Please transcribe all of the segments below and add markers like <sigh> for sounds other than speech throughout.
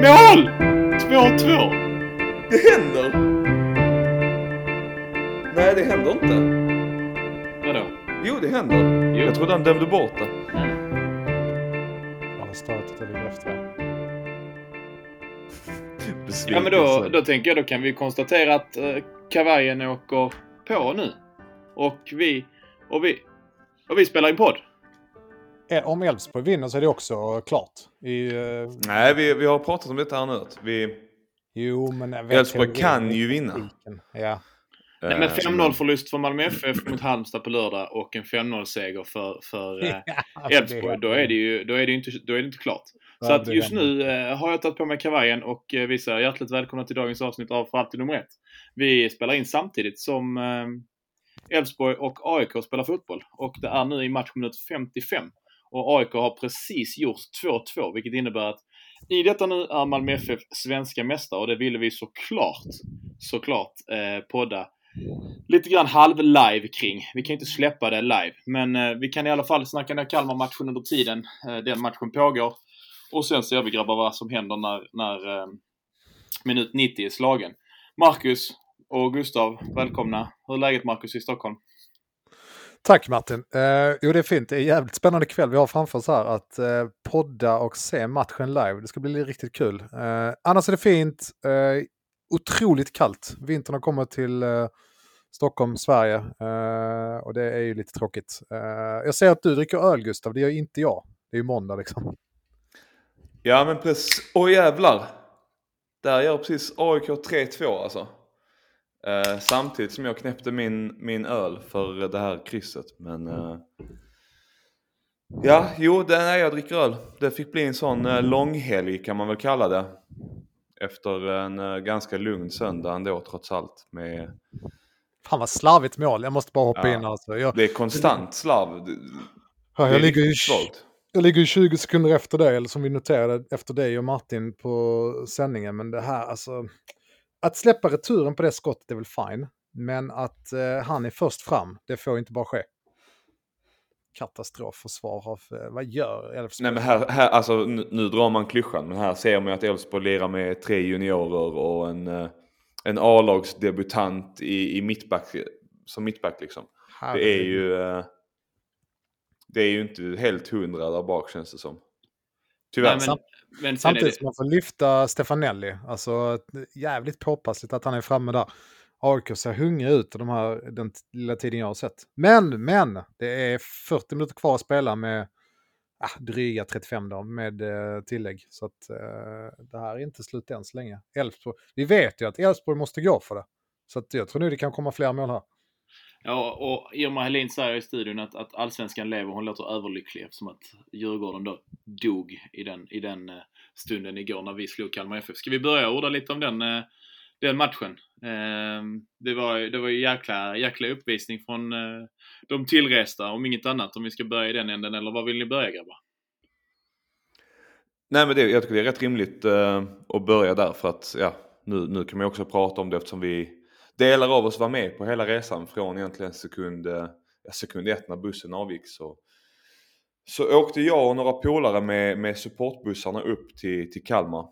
Mål! 2-2. Det händer! Nej, det händer inte. Vadå? Jo, det händer. Jo. Jag trodde han dömde bort det. Ja, stötet ligger efter det. Ja men då, då tänker jag då kan vi konstatera att eh, kavajen åker på nu. Och vi, och vi, och vi spelar in podd. Eh, Om Elfsborg vinner så är det också klart. I, eh, Nej, vi, vi har pratat om detta här nu. Vi, jo, men... Elfsborg kan ju vinna. Ja. Nej, men eh, 5-0 förlust för Malmö FF mot Halmstad på lördag och en 5-0 seger för, för <laughs> eh, Alltså, Elfsborg. Då är det ju då är det inte, då är det inte klart. Ja, Så att just nu eh, har jag tagit på mig kavajen och eh, vi säger hjärtligt välkomna till dagens avsnitt av För alltid nummer ett. Vi spelar in samtidigt som eh, Elfsborg och AIK spelar fotboll. Och det är nu i matchminut 55. Och AIK har precis gjort 2-2, vilket innebär att i detta nu är Malmö FF svenska mästare och det ville vi såklart, såklart eh, podda lite grann halv-live kring. Vi kan inte släppa det live, men eh, vi kan i alla fall snacka ner Kalmar-matchen under tiden eh, den matchen pågår. Och sen ser vi grabbar vad som händer när, när eh, minut 90 är slagen. Marcus och Gustav, välkomna. Hur är läget Marcus i Stockholm? Tack Martin. Eh, jo, det är fint. Det är en jävligt spännande kväll vi har framför oss här. Att eh, podda och se matchen live. Det ska bli riktigt kul. Eh, annars är det fint. Eh, otroligt kallt. Vintern har kommit till eh, Stockholm, Sverige. Eh, och det är ju lite tråkigt. Eh, jag ser att du dricker öl Gustav. Det gör inte jag. Det är ju måndag liksom. Ja, men precis. Åh jävlar! Där gör precis AIK 3-2 alltså. Eh, samtidigt som jag knäppte min, min öl för det här krysset. Men... Eh, ja, jo, det, nej, jag dricker öl. Det fick bli en sån eh, långhelg kan man väl kalla det. Efter en eh, ganska lugn söndag ändå trots allt. Med, Fan vad slarvigt mål. Jag måste bara hoppa Ja. in alltså. Jag, det är konstant slarv. Det, ja, jag, ligger ju, jag ligger ju 20 sekunder efter dig, eller som vi noterade efter dig och Martin på sändningen. Men det här, alltså... Att släppa returen på det skottet är väl fine. Men att eh, han är först fram, det får inte bara ske. Katastrofförsvar av... Eh, vad gör Elfsborg? Nej men här, här alltså nu, nu drar man klyschan men här ser man ju att Elfsborg lirar med tre juniorer och en, eh, en A-lagsdebutant i, i mittback, som mittback liksom. Det är ju eh, Det är ju inte helt hundra där bak känns det som. Tyvärr. Nej, men, men Samtidigt som man får lyfta Stefanelli. Alltså jävligt påpassligt att han är framme där. AIK ser hungrig ut de här, den lilla tiden jag har sett. Men, men, det är 40 minuter kvar att spela med ah, dryga 35 då, med eh, tillägg. Så att eh, det här är inte slut än så länge. Elfsborg, vi vet ju att Elfsborg måste gå för det. Så att jag tror nu det kan komma fler mål här ja, och Irma Helin säger i studion att, att allsvenskan lever. Hon låter överlycklig eftersom att Djurgården då dog i den, i den eh, stunden igår när vi slog Kalmar FF. Ska vi börja orda lite om den, eh, den matchen? Ehm, det var ju det var ju jäkla, jäkla uppvisning från eh, de tillresta, om inget annat. Om vi ska börja i den änden, eller vad vill ni börja grabbar? Nej men det, jag tycker det är rätt rimligt att börja där för att ja, nu, nu kan man ju också prata om det eftersom vi delar av oss var med på hela resan från egentligen sekund, eh, sekund ett när bussen avgick så, så åkte jag och några polare med, med supportbussarna upp till, till Kalmar.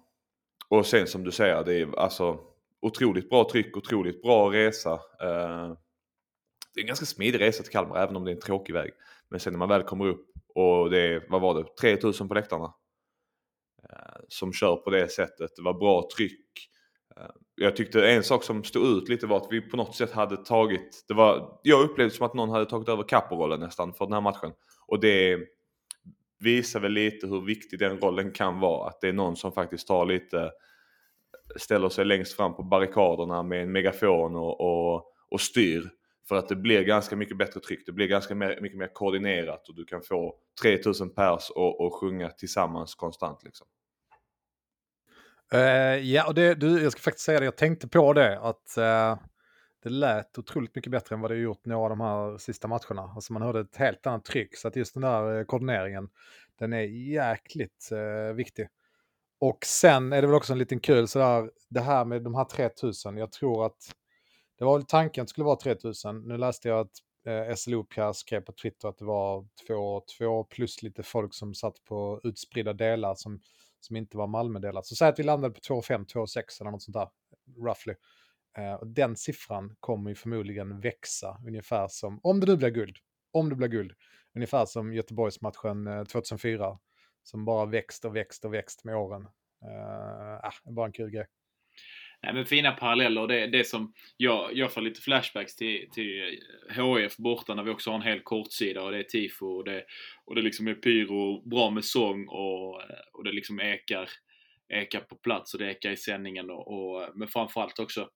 Och sen som du säger, det är alltså otroligt bra tryck, otroligt bra resa. Eh, det är en ganska smidig resa till Kalmar även om det är en tråkig väg. Men sen när man väl kommer upp och det är, vad var det, 3000 på läktarna eh, som kör på det sättet. Det var bra tryck. Eh, jag tyckte en sak som stod ut lite var att vi på något sätt hade tagit, det var, jag upplevde som att någon hade tagit över kapperollen nästan för den här matchen. Och det visar väl lite hur viktig den rollen kan vara. Att det är någon som faktiskt tar lite, ställer sig längst fram på barrikaderna med en megafon och, och, och styr. För att det blir ganska mycket bättre tryck, det blir ganska mer, mycket mer koordinerat och du kan få 3000 pers och, och sjunga tillsammans konstant liksom. Uh, ja, och det, du, jag ska faktiskt säga det, jag tänkte på det, att uh, det lät otroligt mycket bättre än vad det gjort några av de här sista matcherna. Alltså man hörde ett helt annat tryck, så att just den där eh, koordineringen, den är jäkligt uh, viktig. Och sen är det väl också en liten kul sådär, det här med de här 3000, jag tror att det var väl tanken att det skulle vara 3000. Nu läste jag att eh, SLO-Pierre skrev på Twitter att det var 2 2 plus lite folk som satt på utspridda delar som som inte var Malmödelat. Så säg att vi landade på 2,5, 2,6 eller något sånt där, roughly. Eh, och den siffran kommer ju förmodligen växa ungefär som, om det nu blir guld, om det blir guld, ungefär som Göteborgsmatchen eh, 2004, som bara växt och växt och växt med åren. Eh, äh, bara en kul grej. Nej, men fina paralleller. Det, det som jag, jag får lite flashbacks till, till HF borta när vi också har en hel kortsida och det är tifo och det, och det liksom är pyro, bra med sång och, och det liksom ekar, ekar på plats och det ekar i sändningen. Och, och, men framförallt också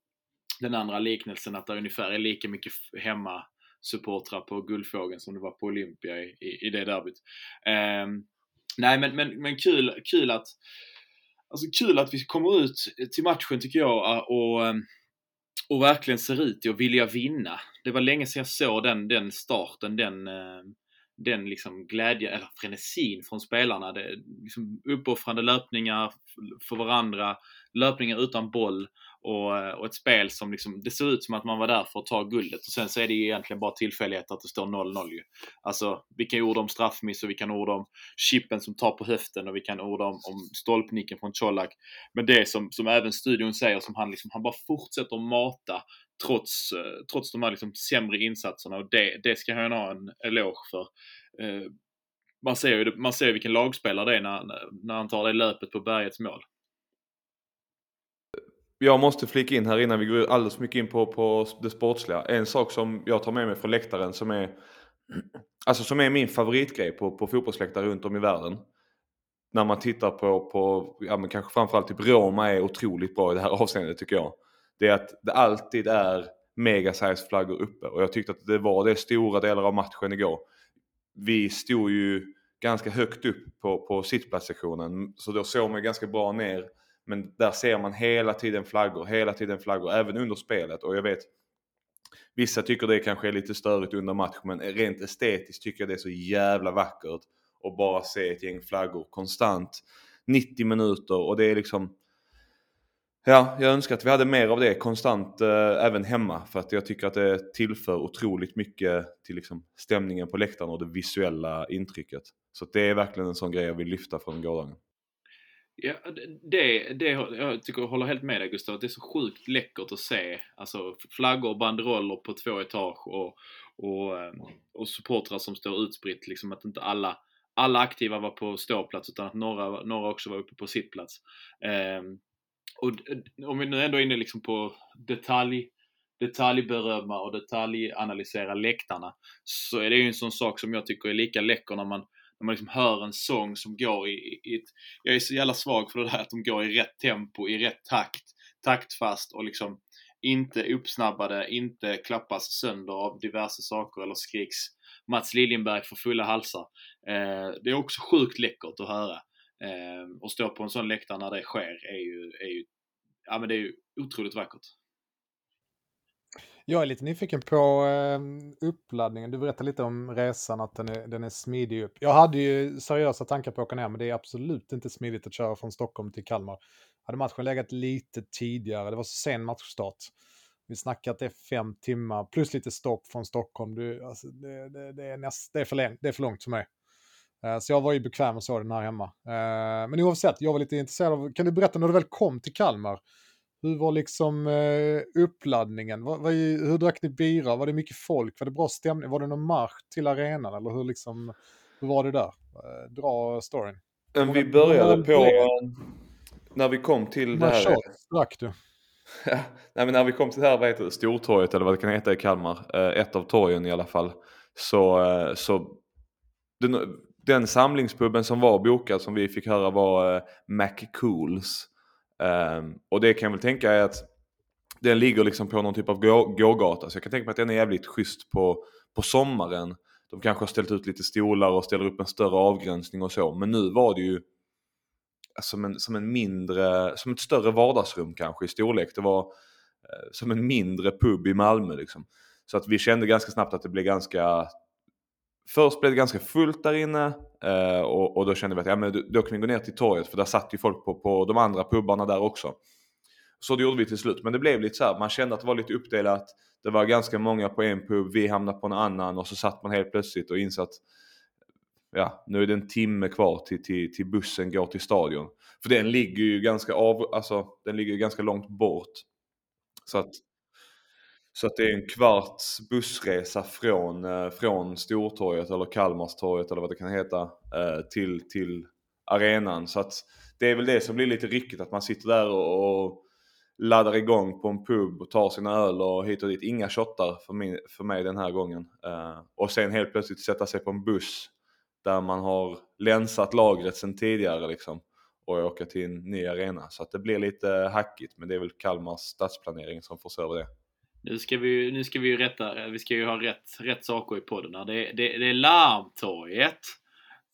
den andra liknelsen att det är ungefär är lika mycket hemma supportrar på Guldfågeln som det var på Olympia i, i, i det derbyt. Um, nej men, men, men kul, kul att Alltså kul att vi kommer ut till matchen tycker jag och, eh, och verkligen ser ut att vilja vinna. Det var länge sedan jag såg den, den starten, den, eh, den liksom glädje, eller frenesin från spelarna. Det, liksom uppoffrande löpningar för varandra, löpningar utan boll och, eh, och ett spel som liksom, det ser ut som att man var där för att ta guldet och sen så är det ju egentligen bara tillfällighet att det står 0-0 ju. Alltså, vi kan ju orda om straffmiss och vi kan orda om chippen som tar på höften och vi kan orda om, om stolpnicken från Colak. Men det som, som även studion säger, som han liksom, han bara fortsätter att mata trots, eh, trots de här liksom sämre insatserna och det, det ska han ha en eloge för. Eh, man ser ju man ser vilken lagspelare det är när, när han tar det löpet på bergets mål jag måste flika in här innan vi går alldeles mycket in på, på det sportsliga. En sak som jag tar med mig från läktaren som är, <clears throat> alltså som är min favoritgrej på, på fotbollsläktare runt om i världen. När man tittar på, på ja men kanske framförallt typ Roma är otroligt bra i det här <laughs> avseendet tycker jag. Det är att det alltid är megasize flaggor uppe och jag tyckte att det var det stora delar av matchen igår. Vi stod ju ganska högt upp på, på sittplatssektionen så då såg man ganska bra ner men där ser man hela tiden flaggor, hela tiden flaggor, även under spelet. Och jag vet, vissa tycker det kanske är lite störigt under match, men rent estetiskt tycker jag det är så jävla vackert att bara se ett gäng flaggor konstant. 90 minuter och det är liksom Ja, jag önskar att vi hade mer av det konstant eh, även hemma för att jag tycker att det tillför otroligt mycket till liksom, stämningen på läktaren och det visuella intrycket. Så det är verkligen en sån grej jag vill lyfta från gårdagen. Ja, det, det, jag tycker jag håller helt med dig Gustav, att det är så sjukt läckert att se. Alltså flaggor och banderoller på två etage och, och, ehm, och supportrar som står utspritt. Liksom att inte alla, alla aktiva var på ståplats utan att några, några också var uppe på sittplats. Eh, och om vi nu ändå är inne liksom på detalj, detaljberömma och detaljanalysera läktarna så är det ju en sån sak som jag tycker är lika läcker när man när man liksom hör en sång som går i, i, ett, jag är så jävla svag för det där att de går i rätt tempo, i rätt takt, taktfast och liksom inte uppsnabbade, inte klappas sönder av diverse saker eller skriks Mats Liljenberg för fulla halsar. Eh, det är också sjukt läckert att höra. Eh, och stå på en sån läktare när det sker är ju, är ju, ja men det är ju otroligt vackert. Jag är lite nyfiken på eh, uppladdningen. Du berättade lite om resan, att den är, den är smidig upp. Jag hade ju seriösa tankar på att åka ner, men det är absolut inte smidigt att köra från Stockholm till Kalmar. Hade matchen legat lite tidigare, det var så sen matchstart. Vi snackar att det är fem timmar plus lite stopp från Stockholm. Du, alltså, det, det, det, är näst, det, är för långt, det är för långt för mig. Eh, så jag var ju bekväm och såg den här hemma. Eh, men oavsett, jag var lite intresserad av, kan du berätta när du väl kom till Kalmar? Hur var liksom eh, uppladdningen? Var, var, hur drack ni bira? Var det mycket folk? Var det bra stämning? Var det någon marsch till arenan? Eller hur, liksom, hur var det där? Eh, dra storyn. Men vi började på... När vi kom till det här... drack du? Nej, men när vi kom till det här, vad heter det, Stortorget eller vad det kan heta i Kalmar, eh, ett av torgen i alla fall, så, eh, så den, den samlingspubben som var bokad som vi fick höra var eh, McCools. Um, och det kan jag väl tänka är att den ligger liksom på någon typ av gå gågata. Så jag kan tänka mig att den är jävligt schysst på, på sommaren. De kanske har ställt ut lite stolar och ställer upp en större avgränsning och så. Men nu var det ju alltså, som en, som en mindre, som ett större vardagsrum kanske i storlek. Det var eh, som en mindre pub i Malmö liksom. Så att vi kände ganska snabbt att det blev ganska Först blev det ganska fullt där inne eh, och, och, då kände vi att ja, men då kan vi gå ner till torget för där satt ju folk på, på de andra pubbarna där också. Så det gjorde vi till slut. Men det blev lite så här, man kände att det var lite uppdelat. Det var ganska många på en pub, vi hamnade på en annan och så satt man helt plötsligt och insåg att ja, nu är det en timme kvar till, till, till bussen går till stadion. För den ligger ju ganska av, alltså den ligger ganska långt bort. Så att, så att det är en kvarts bussresa från, eh, från Stortorget eller Kalmarstorget eller vad det kan heta eh, till, till arenan. Så att det är väl det som blir lite ryckigt att man sitter där och, och laddar igång på en pub och tar sina öl och hit och dit. Inga shottar för mig, för mig den här gången. Uh, och sen helt plötsligt sätta sig på en buss där man har länsat lagret sen tidigare liksom och åka till en ny arena. Så att det blir lite hackigt men det är väl Kalmars stadsplanering som får se över det. Nu ska vi, nu ska vi ju rätta, vi ska ju ha rätt, rätt saker i podden här. Det, det, det är Larmtorget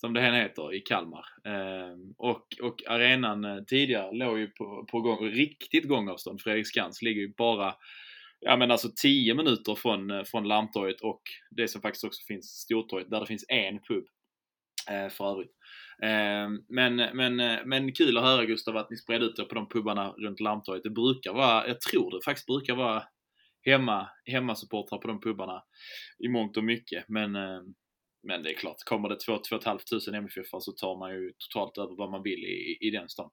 som det heter i Kalmar. Ehm, och, och arenan eh, tidigare låg ju på, på gång, riktigt gångavstånd. Fredriksskans ligger ju bara ja men alltså 10 minuter från, eh, från Larmtorget och det som faktiskt också finns Stortorget där det finns en pub eh, för övrigt. Eh, men, men, eh, men kul att höra Gustav att ni spred ut er på de pubarna runt Larmtorget. Det brukar vara, jag tror det faktiskt brukar vara hemma, hemmasupportrar på de pubarna i mångt och mycket. Men eh, men det är klart, kommer det 2 500 MFF så tar man ju totalt över vad man vill i, i den stan.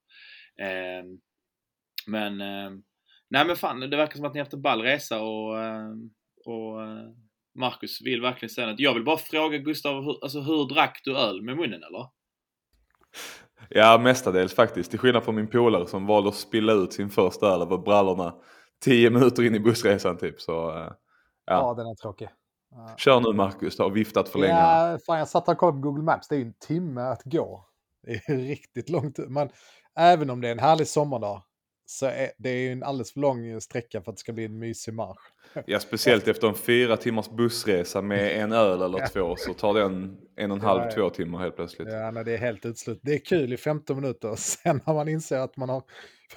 Ehm, men, eh, nej men fan, det verkar som att ni har haft en ball resa och, eh, och Marcus vill verkligen säga något. Jag vill bara fråga Gustav, hur, alltså, hur drack du öl med munnen eller? Ja, mestadels faktiskt. Till skillnad från min polare som valde att spilla ut sin första öl över brallorna 10 minuter in i bussresan typ. Så, eh, ja. ja, den är tråkig. Kör nu Marcus, du har viftat för länge. Ja, fan, jag satt och kollade på Google Maps, det är ju en timme att gå. Det är riktigt långt. Men även om det är en härlig sommardag så är det är en alldeles för lång sträcka för att det ska bli en mysig marsch. <laughs> Ja, speciellt efter en fyra timmars bussresa med <laughs> en öl eller två så tar det en, en och en halv, två timmar helt plötsligt. Ja, nej, det är helt utslut. Det är kul i 15 minuter, <laughs> sen när man inser att man har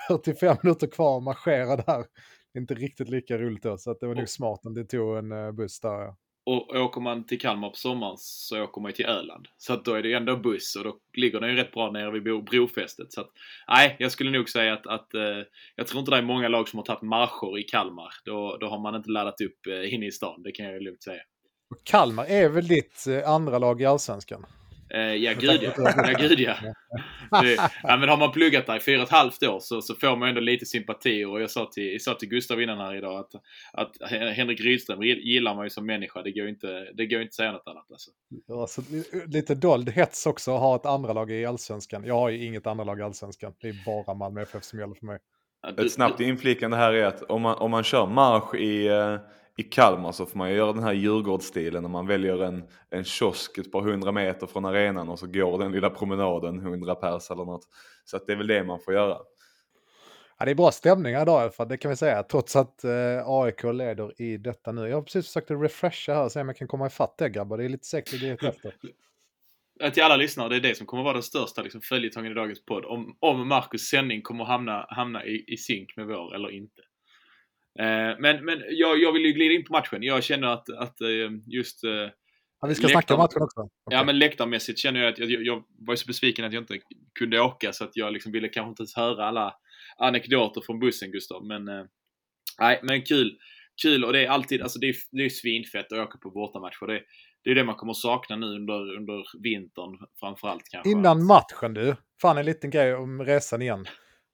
45 minuter kvar att marschera där. Det är inte riktigt lika roligt då, så att det var nog smart att det tog en eh, buss där. Och åker man till Kalmar på sommaren så åker man ju till Öland. Så att då är det ju ändå buss och då ligger den ju rätt bra nere vid brofästet. Så att, nej, jag skulle nog säga att, att eh, jag tror inte det är många lag som har tagit marscher i Kalmar. Då, då har man inte laddat upp eh, inne i stan, det kan jag ju lugnt säga. Kalmar är väl ditt eh, andra lag i Allsvenskan? Eh, ja, gud ja. ja, gud ja. Ja. Men har man pluggat där i fyra och ett halvt år så, så får man ändå lite sympati. Och jag sa till, jag sa till Gustav innan här idag att, att Henrik Rydström gillar man ju som människa. Det går inte, det går inte att säga något annat. Alltså. Alltså, lite dold hets också att ha ett andra lag i Allsvenskan. Jag har ju inget andra lag i Allsvenskan. Det är bara Malmö FF som gäller för mig. Ett snabbt inflikande här är att om man, om man kör marsch i, eh, i Kalmar så får man ju göra den här Djurgårdsstilen när man väljer en, en kiosk ett par hundra meter från arenan och så går den lilla promenaden, hundra pers eller något. Så att det är väl det man får göra. Ja, det är bra stämning idag för det kan vi säga, trots att eh, AIK leder i detta nu. Jag har precis försökt att refresha här och se om jag kan komma ifatt det grabbar. Det är lite säkert efter. till alla lyssnare, det är det som kommer vara den största liksom, följetongen i dagens podd. Om, om Marcus sändning kommer hamna, hamna i, i synk med vår eller inte. Eh, men men jag, jag vill ju glida in på matchen. Jag känner att, att eh, just... Eh, ja, vi ska snacka om matchen också. Okay. Ja, men läktarmässigt känner jag att jag, jag, var så besviken att jag inte kunde åka så att jag liksom ville kanske inte ens höra alla anekdoter från bussen, Gustav. Men, nej, men kul. Kul och det är alltid, alltså det är, det är svinfett att åka på bortamatcher. Det, det är det man kommer sakna nu under, under vintern framförallt kanske. Innan matchen du, fan en liten grej om resan igen.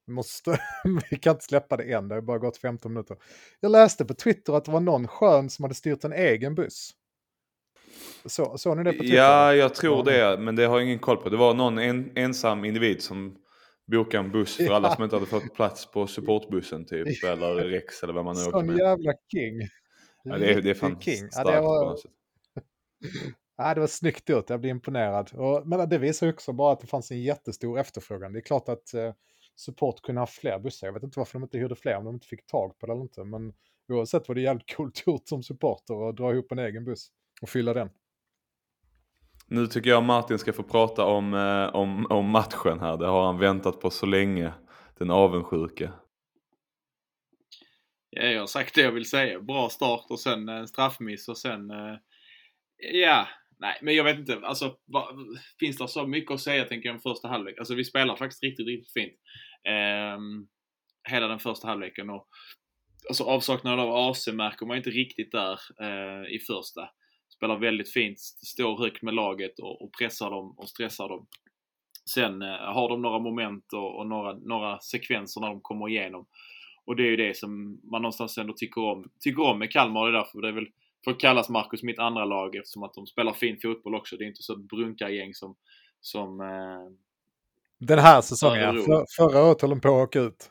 Vi, måste, <laughs> vi kan inte släppa det än, det har bara gått 15 minuter. Jag läste på Twitter att det var någon skön som hade styrt en egen buss. Så, såg ni det på Twitter? Ja, jag tror det, men det har jag ingen koll på. Det var någon en, ensam individ som bokade en buss för alla som inte hade fått plats på supportbussen typ, eller Rex eller vad man nu åker med. Sån jävla king. Ja, det, är, det är fan king. starkt ja, det var... på något sätt. <laughs> Ja, det var snyggt gjort, jag blir imponerad. Och, men det visar också bara att det fanns en jättestor efterfrågan. Det är klart att eh, support kunde ha fler bussar. Jag vet inte varför de inte hyrde fler, om de inte fick tag på det eller inte. Men oavsett var det jävligt coolt <laughs> gjort som supporter att dra ihop en egen buss och fylla den. Nu tycker jag Martin ska få prata om, eh, om, om matchen här. Det har han väntat på så länge. Den avundsjuke. Ja, jag har sagt det jag vill säga. Bra start och sen en straffmiss och sen... Eh, ja, Nej, men jag vet inte. Alltså, va, finns det så mycket att säga tänker jag om första halvlek? Alltså vi spelar faktiskt riktigt, riktigt fint. Ehm, hela den första halvleken och alltså avsaknaden av AC märker man inte riktigt där eh, i första. Spelar väldigt fint, står högt med laget och, och pressar dem och stressar dem. Sen eh, har de några moment och, och, några, några sekvenser när de kommer igenom. Och det är ju det som man någonstans ändå tycker om, tycker om med Kalmar det är därför det är väl för att kallas Marcus mitt andra lag eftersom att de spelar fin fotboll också. Det är inte så brunkargäng som, som eh, Den här säsongen, ja. För, förra året höll de på att åka ut.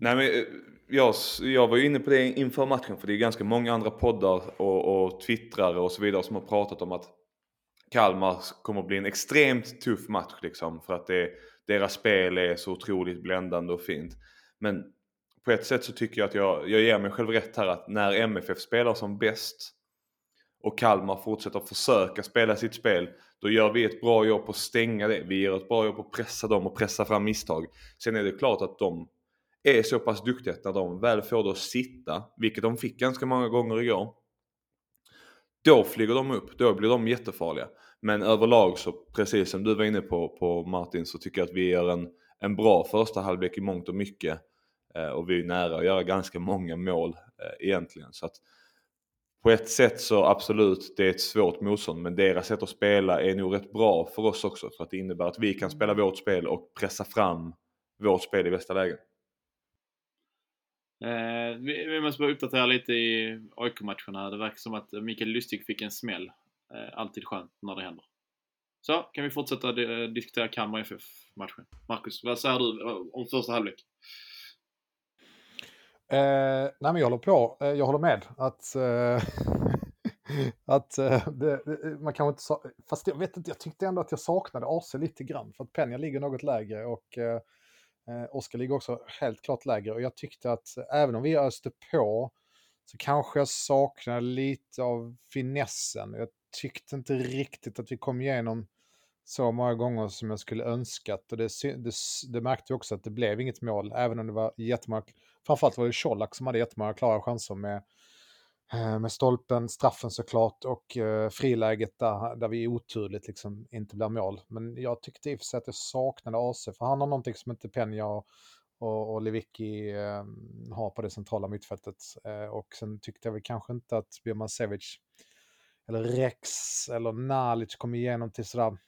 Nej, men, eh, jag, jag var ju inne på det inför matchen för det är ganska många andra poddar och, och twittrare och så vidare som har pratat om att Kalmar kommer att bli en extremt tuff match liksom för att det, deras spel är så otroligt bländande och fint. Men på ett sätt så tycker jag att jag, jag ger mig själv rätt här att när MFF spelar som bäst och Kalmar fortsätter försöka spela sitt spel, då gör vi ett bra jobb på att stänga det. Vi gör ett bra jobb på att pressa dem och pressa fram misstag. Sen är det klart att de är så pass duktiga att när de väl får det att sitta, vilket de fick ganska många gånger igår, då flyger de upp, då blir de jättefarliga. Men överlag så, precis som du var inne på, på Martin, så tycker jag att vi gör en, en bra första halvlek i mångt och mycket. Eh, och vi är nära att göra ganska många mål eh, egentligen. Så att på ett sätt så absolut, det är ett svårt motstånd, men deras sätt att spela är nog rätt bra för oss också. För att det innebär att vi kan spela vårt spel och pressa fram vårt spel i bästa lägen. Eh, vi, vi, måste bara uppdatera lite i AIK-matcherna. Det verkar som att Mikael Lustig fick en smäll. Eh, alltid skönt när det händer. Så, kan vi fortsätta diskutera Kalmar FF-matchen. Marcus, vad säger du om första halvlek? Eh, nej men jag håller på, eh, jag håller med att, eh, <laughs> att eh, det, det, man kanske inte sa, fast jag vet inte, jag tyckte ändå att jag saknade AC lite grann för att Penja ligger något lägre och eh, eh Oskar ligger också helt klart lägre och jag tyckte att även om vi öste på så kanske jag saknade lite av finessen. Jag tyckte inte riktigt att vi kom igenom så många gånger som jag skulle önskat. Och det, det, det märkte jag också att det blev inget mål, även om det var jättemånga, framförallt var det Colak som hade jättemånga klara chanser med, eh, med stolpen, straffen såklart och eh, friläget där, där vi oturligt liksom inte blir mål. Men jag tyckte i och för sig att jag saknade AC, för han har någonting som inte Penja och, och, och Lewicki eh, har på det centrala mittfältet. Eh, och sen tyckte jag väl kanske inte att Björn Sevic eller Rex eller Nalic kom igenom till sådär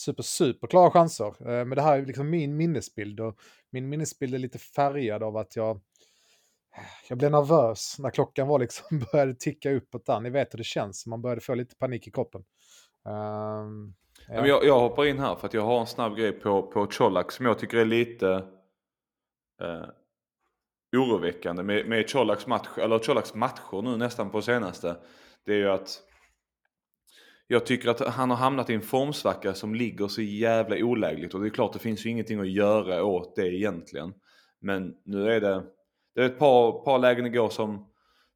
super, super klara chanser. Eh, men det här är liksom min minnesbild och min minnesbild är lite färgad av att jag jag blev nervös när klockan var liksom <laughs> började ticka uppåt där. Ni vet hur det känns, man började få lite panik i kroppen. Um, ja. jag, jag hoppar in här för att jag har en snabb grej på, på Colak som jag tycker är lite eh, oroväckande med, med Colaks, match, eller Colaks matcher nu nästan på senaste. Det är ju att jag tycker att han har hamnat i en formsvacka som ligger så jävla olägligt och det är klart det finns ju ingenting att göra åt det egentligen. Men nu är det, det är ett par, par lägen igår som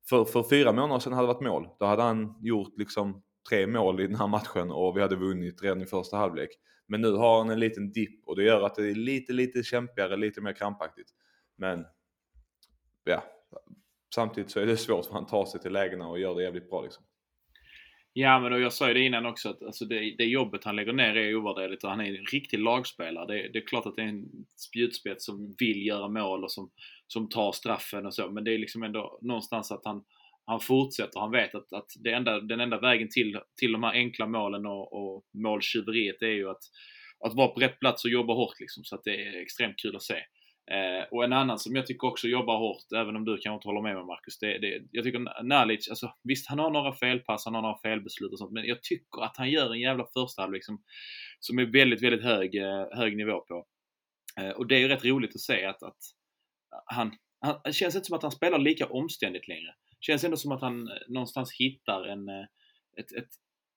för, för fyra månader sedan hade varit mål. Då hade han gjort liksom tre mål i den här matchen och vi hade vunnit redan i första halvlek. Men nu har han en liten dipp och det gör att det är lite, lite kämpigare, lite mer krampaktigt. Men ja, samtidigt så är det svårt för han tar sig till lägena och gör det jävligt bra liksom. Ja, men och jag sa ju det innan också att alltså det, det jobbet han lägger ner är ovärderligt och han är en riktig lagspelare. Det, det, är klart att det är en spjutspets som vill göra mål och som, som tar straffen och så. Men det är liksom ändå någonstans att han, han fortsätter. Han vet att, att det enda, den enda vägen till, till de här enkla målen och, och måltjuveriet är ju att, att vara på rätt plats och jobba hårt liksom. Så att det är extremt kul att se. Eh, och en annan som jag tycker också jobbar hårt, även om du kanske inte håller med mig Marcus, det, det, jag tycker Nalic, alltså visst han har några felpass, han har några felbeslut och sånt, men jag tycker att han gör en jävla första halvlek som, som är väldigt, väldigt hög, eh, hög nivå på. Eh, och det är ju rätt roligt att se att, att han, han, det känns inte som att han spelar lika omständigt längre. Det känns ändå som att han eh, någonstans hittar en, eh, ett, ett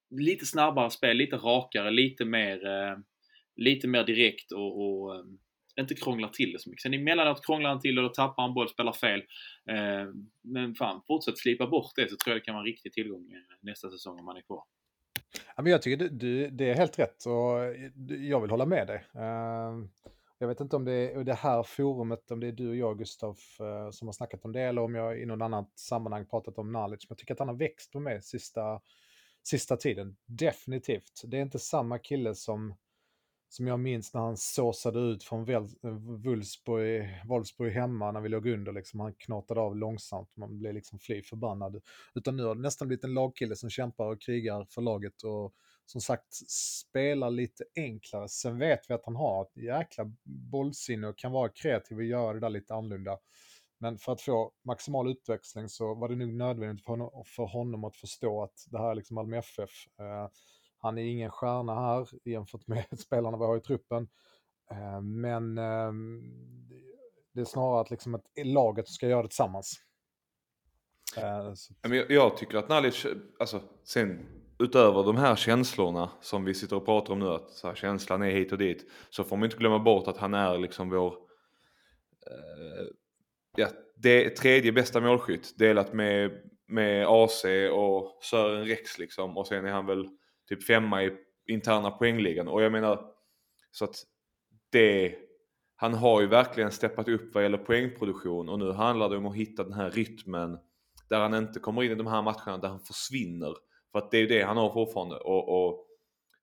lite snabbare spel, lite rakare, lite mer, eh, lite mer direkt och, och ehm, inte krånglar till det så mycket. Sen emellanåt krånglar han till det, då tappar han boll, spelar fel. Eh, men fan, fortsätt slipa bort det så tror jag det kan vara en riktig tillgång eh, nästa säsong om han är kvar. Ja, men jag tycker du, du, det är helt rätt och eh, jag vill hålla med dig. Uh, jag vet inte om det är det här forumet, om det är du och jag Gustav uh, som har snackat om det eller om jag i någon annan sammanhang pratat om knowledge. Men jag tycker att han har växt på mig sista, sista tiden. Definitivt. Det är inte samma kille som som jag minns när han såsade ut från eh, Wolfsburg, Wolfsburg hemma när vi låg under. Liksom. Han knatade av långsamt, man blev liksom fly förbannad. Utan nu har det nästan blivit en lagkille som kämpar och krigar för laget och som sagt spelar lite enklare. Sen vet vi att han har ett jäkla bollsinne och kan vara kreativ och göra det där lite annorlunda. Men för att få maximal utväxling så var det nog nödvändigt för honom, för honom att förstå att det här är liksom Malmö FF. Eh, han är ingen stjärna här jämfört med <laughs> spelarna vi har i truppen. Eh, men ehm, det är snarare att, liksom att laget ska göra det tillsammans. Eh, jag, jag tycker att Nalic, alltså sen utöver de här känslorna som vi sitter och pratar om nu, att så här, känslan är hit och dit, så får man inte glömma bort att han är liksom vår eh, ja, det tredje bästa målskytt delat med, med AC och Sören Rex liksom och sen är han väl typ femma i interna poängligan och jag menar så att det han har ju verkligen steppat upp vad gäller poängproduktion och nu handlar det om att hitta den här rytmen där han inte kommer in i de här matcherna där han försvinner. För att det är ju det han har fortfarande och, och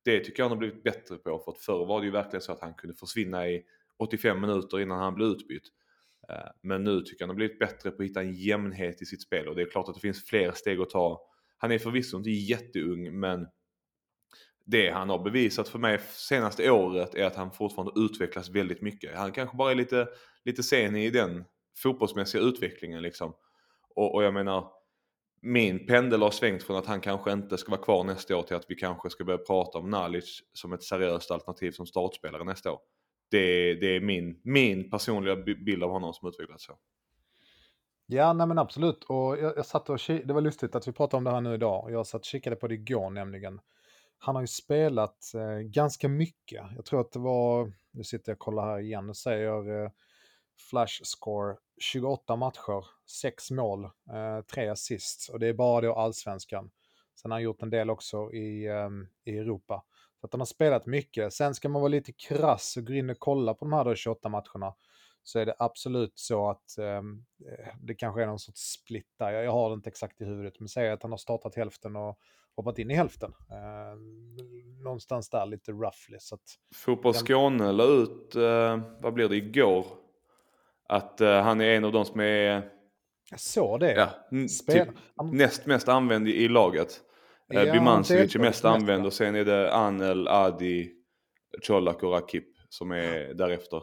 det tycker jag han har blivit bättre på för att förr var det ju verkligen så att han kunde försvinna i 85 minuter innan han blev utbytt. Eh, men nu tycker jag han har blivit bättre på att hitta en jämnhet i sitt spel och det är klart att det finns fler steg att ta. Han är förvisso inte jätteung men det han har bevisat för mig senaste året är att han fortfarande utvecklas väldigt mycket. Han kanske bara är lite, lite sen i den fotbollsmässiga utvecklingen liksom. Och, och jag menar, min pendel har svängt från att han kanske inte ska vara kvar nästa år till att vi kanske ska börja prata om Nalic som ett seriöst alternativ som startspelare nästa år. Det, det är min, min personliga bild av honom som utvecklats så. Ja, nej men absolut. Och jag, jag satt och det var lustigt att vi pratade om det här nu idag. Jag satt och kikade på det igår nämligen. Han har ju spelat eh, ganska mycket. Jag tror att det var, nu sitter jag och kollar här igen, och säger eh, Flash score 28 matcher, 6 mål, eh, 3 assist. Och det är bara då allsvenskan. Sen har han gjort en del också i, eh, i Europa. Så att han har spelat mycket. Sen ska man vara lite krass och gå in och kolla på de här 28 matcherna. Så är det absolut så att ehm, eh, det kanske är någon sorts split där. Jag, jag har det inte exakt i huvudet, men säg att han har startat hälften och hoppat in i hälften. Eh, någonstans där lite roughly. Så att, Fotboll Skåne la ut, eh, vad blir det, igår? Att eh, han är en av de som är... Jag såg det. Ja, typ näst mest använd i, i laget. Eh, ja, Bimancevic är mest använd och sen är det Anel, Adi, Colak och Rakip som är därefter.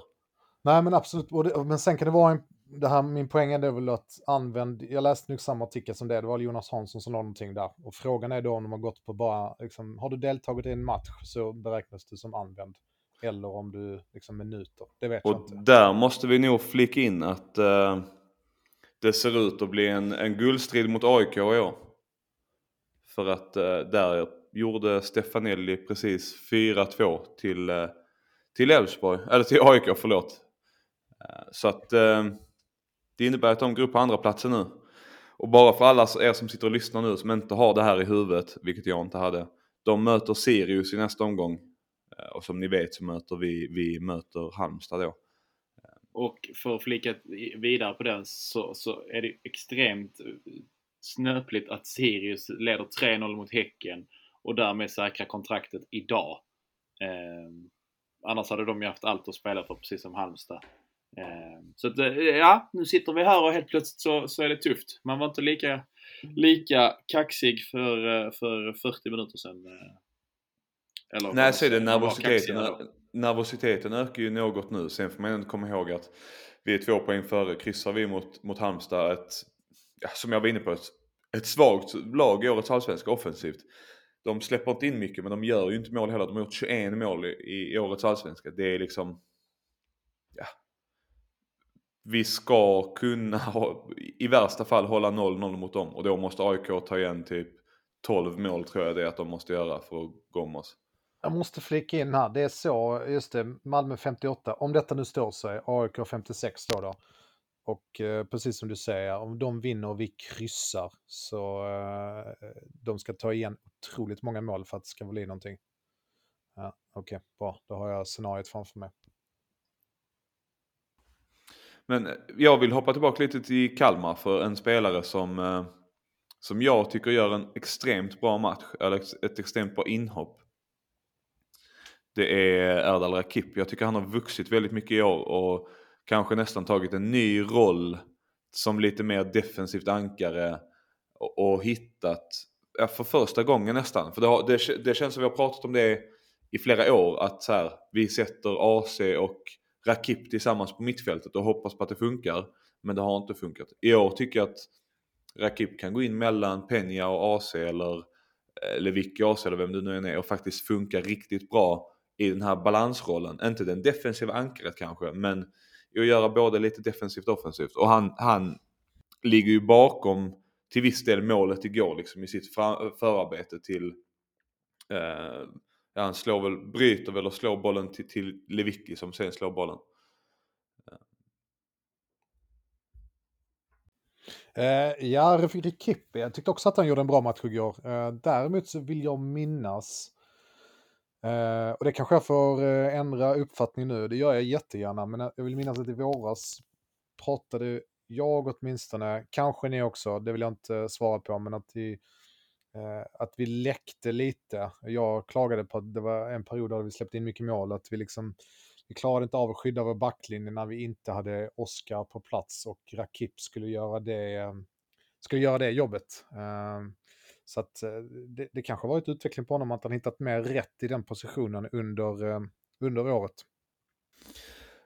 Nej men absolut, men sen kan det vara en det här, min poäng är väl att använd, jag läste nog samma artikel som det, det var Jonas Hansson som någonting där. Och frågan är då om de har gått på bara, liksom, har du deltagit i en match så beräknas du som använd. Eller om du, liksom minuter, det vet och jag inte. Och där måste vi nog flika in att uh, det ser ut att bli en, en guldstrid mot AIK i år. För att uh, där gjorde Stefanelli precis 4-2 till, uh, till Elfsborg, eller till AIK förlåt. Så att det innebär att de går upp på andra platsen nu. Och bara för alla er som sitter och lyssnar nu som inte har det här i huvudet, vilket jag inte hade. De möter Sirius i nästa omgång. Eh, och som ni vet så möter vi, vi möter Halmstad då. Och för att flika vidare på den så, så är det extremt eh, snöpligt att Sirius leder 3-0 mot Häcken och därmed säkrar kontraktet idag. Eh, annars hade de ju haft allt att spela för precis som Halmstad. Ehm, så att, eh, ja, nu sitter vi här och helt plötsligt så, så är det tufft. Man var inte lika, lika kaxig för, eh, för 40 minuter sedan. Eh, eller, Nej, så är det. Nervositeten, nervositeten ökar ju något nu. Sen får man ändå komma ihåg att vi är två poäng före. Kryssar vi mot, mot Halmstad, ett, ja, som jag var inne på, ett, ett svagt lag i årets allsvenska offensivt. De släpper inte in mycket men de gör ju inte mål heller. De har gjort 21 mål i, i årets allsvenska. Det är liksom vi ska kunna i värsta fall hålla 0-0 mot dem och då måste AIK ta igen typ 12 mål tror jag det är att de måste göra för att gå om oss. Jag måste flika in här, det är så, just det, Malmö 58, om detta nu står sig, AIK 56 står då. Och eh, precis som du säger, om de vinner och vi kryssar så eh, de ska ta igen otroligt många mål för att det ska bli någonting. Ja, Okej, okay, bra, då har jag scenariot framför mig. Men eh, jag vill hoppa tillbaka lite till Kalmar för en spelare som, eh, som jag tycker gör en extremt bra match, eller ett extremt bra inhopp. Det är Erdal Rakip. Jag tycker han har vuxit väldigt mycket i år och kanske nästan tagit en ny roll som lite mer defensivt ankare och, och hittat ja, för första gången nästan. För det, har, det, det känns som vi har pratat om det i flera år. Att så här, vi sätter AC och Rakip tillsammans på mittfältet och hoppas på att det funkar. Men det har inte funkat. I år tycker jag att Rakip kan gå in mellan Peña och AC eller eh, Lewicki AC eller vem det nu än är och faktiskt funka riktigt bra i den här balansrollen. Inte den defensiva ankaret kanske men i att göra både lite defensivt och offensivt. Och han, han ligger ju bakom till viss del målet igår liksom i sitt förarbete till eh, ja, han slår väl, bryter väl och slår bollen till, till Lewicki som sen slår bollen. Uh, ja, Refugee Kippi, jag tyckte också att han gjorde en bra match igår. Uh, däremot så vill jag minnas, uh, och det kanske jag får ändra uppfattning nu, det gör jag jättegärna, men jag vill minnas att i våras pratade jag åtminstone, kanske ni också, det vill jag inte svara på, men att i Eh, att vi läckte lite. Jag klagade på att det var en period där vi släppte in mycket mål, att vi liksom vi klarade inte av att skydda vår backlinje när vi inte hade Oskar på plats och Rakip skulle göra det, skulle göra det jobbet. Ehm, så att eh, det, det kanske varit utveckling på honom att han hittat mer rätt i den positionen under, eh, under året.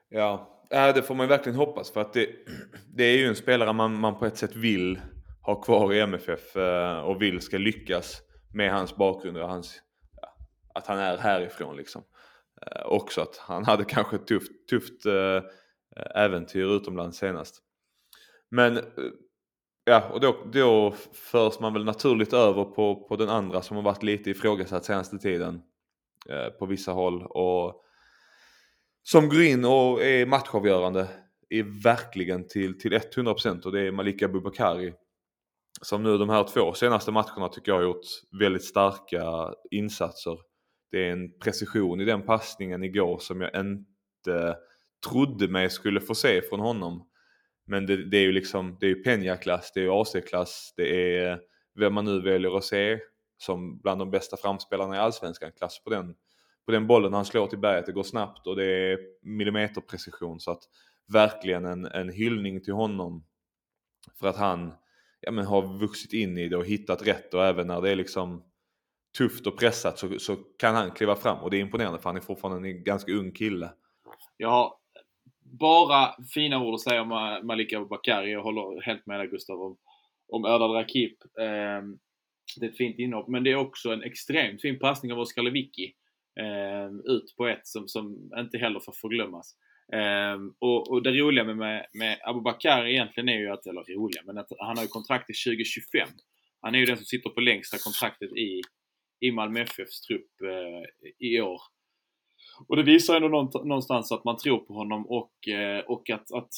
Ja, äh, det får man verkligen hoppas för att det, <clears throat> det är ju en spelare man, man på ett sätt vill ha kvar i MFF eh, och vill ska lyckas med hans bakgrund och hans, ja, att han är härifrån liksom. Eh, också att han hade kanske ett tufft, tufft eh, äventyr utomlands senast. Men ja, och då, då förs man väl naturligt över på, på den andra som har varit lite ifrågasatt senaste tiden eh, på vissa håll och som går in och är matchavgörande är verkligen till, till 100% och det är Malika Bubakari som nu de här två senaste matcherna tycker jag har gjort väldigt starka insatser det är en precision i den passningen igår som jag inte trodde mig skulle få se från honom. Men det, det är ju liksom, det är ju Peña-klass, det är ju AC-klass, det är vem man nu väljer att se som bland de bästa framspelarna i Allsvenskan klass på den, på den bollen han slår till berget. Det går snabbt och det är millimeterprecision så att verkligen en, en hyllning till honom för att han ja, men har vuxit in i det och hittat rätt och även när det är liksom tufft och pressat så, så kan han kliva fram och det är imponerande för han är fortfarande en ganska ung kille. Jag har bara fina ord att säga om Malika Bakari. Jag håller helt med dig Gustav om, om Erdal Rakip. Eh, det är ett fint inhopp, men det är också en extremt fin passning av Oskar Lewicki eh, ut på ett som, som inte heller får förglömmas. Eh, och, och, det roliga med, med, med Abubakar egentligen är ju att, eller roliga, men att han har ju kontrakt till 2025. Han är ju den som sitter på längsta kontraktet i, i Malmö FFs trupp eh, i år. Och det visar ändå någonstans att man tror på honom och, eh, och att, att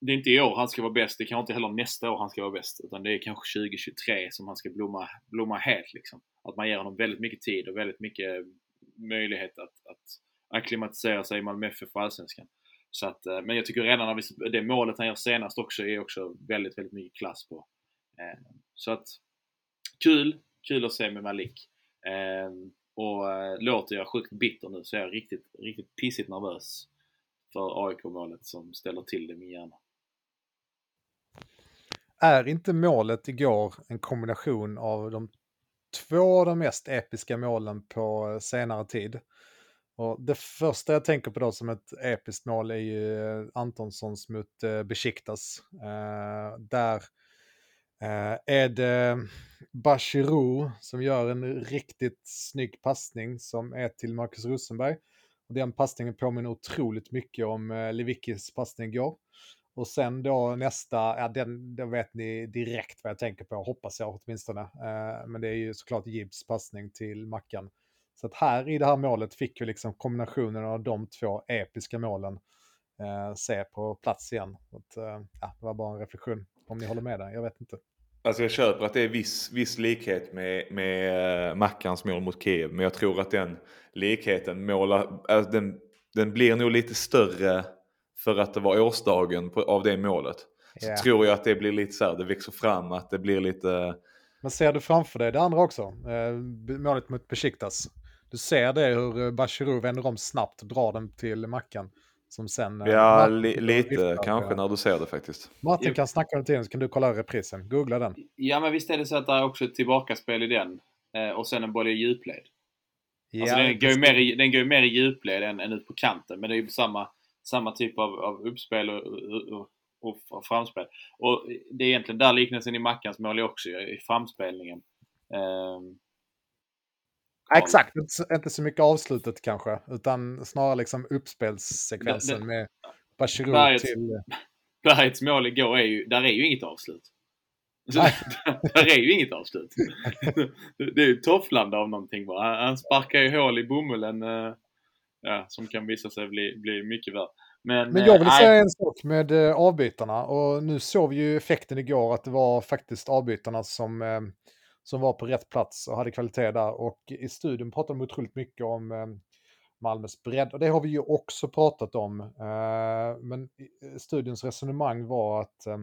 det är inte i år han ska vara bäst, det kanske inte heller nästa år han ska vara bäst. Utan det är kanske 2023 som han ska blomma, blomma helt liksom. Att man ger honom väldigt mycket tid och väldigt mycket möjlighet att, att acklimatisera sig i Malmö FF och Allsvenskan. Så att, eh, men jag tycker redan när vi, det målet han gör senast också är också väldigt, väldigt mycket klass på. Eh, så att kul, kul att se med Malik. Eh, och låter jag sjukt bitter nu så är jag riktigt, riktigt pissigt nervös för AIK-målet som ställer till det i min hjärna. Är inte målet igår en kombination av de två av de mest episka målen på senare tid? Och det första jag tänker på då som ett episkt mål är ju eh, Antonssons mot eh, Besiktas. Eh, där Eh, är det Bachirou som gör en riktigt snygg passning som är till Marcus Rosenberg. Och den passningen påminner otroligt mycket om eh, Levickis passning igår. Och sen då nästa, ja den, då vet ni direkt vad jag tänker på, hoppas jag åtminstone. Eh, men det är ju såklart Gibbs passning till Mackan. Så att här i det här målet fick vi liksom kombinationen av de två episka målen eh, se på plats igen. Att, eh, ja, det var bara en reflektion. Om ni håller med där, jag vet inte. Alltså jag köper att det är viss, viss likhet med, med uh, Mackans mål mot Kiev. Men jag tror att den likheten målar, alltså den, den blir nog lite större för att det var årsdagen på, av det målet. Så yeah. tror jag att det blir lite så här, det växer fram, att det blir lite... Men ser du framför dig det andra också? Eh, målet mot Besiktas. Du ser det hur Bachirou vänder om snabbt och drar den till Mackan. Som sen... eh, Ja, Martin li, lite viftar, kanske eh. när du ser det faktiskt. Martin kan snacka under tiden så kan du kolla reprisen. Googla den. Ja, men visst är det så att det är också ett tillbakaspel i den. Eh, och sen en boll i djupled. Alltså Ja, den, går ju mer i, den går ju mer i djupled än, än ut på kanten. Men det är ju samma, samma typ av, av uppspel och, och, och, och framspel. Och det är egentligen där liknelsen i Mackans mål är också, i framspelningen. Ehm, Ja, Exakt, inte, inte så mycket avslutet kanske, utan snarare liksom uppspelssekvensen Det- det- med Bachirou Bergets- till... <laughs> Bergets mål igår är ju, där är ju inget avslut. Så, <laughs> där är ju inget avslut. <laughs> det är ju tofflande av någonting bara. Han- sparkar ju hål i bomullen eh, ja, som kan visa sig bli, bli mycket värre. Men, Men jag vill eh, säga en sak med eh, avbytarna och nu såg vi ju effekten igår att det var faktiskt avbytarna som, som var på rätt plats och hade kvalitet där och i studion pratade de otroligt mycket om eh, Malmös bredd och det har vi ju också pratat om. Eh, men studiens eh, studions resonemang var att eh,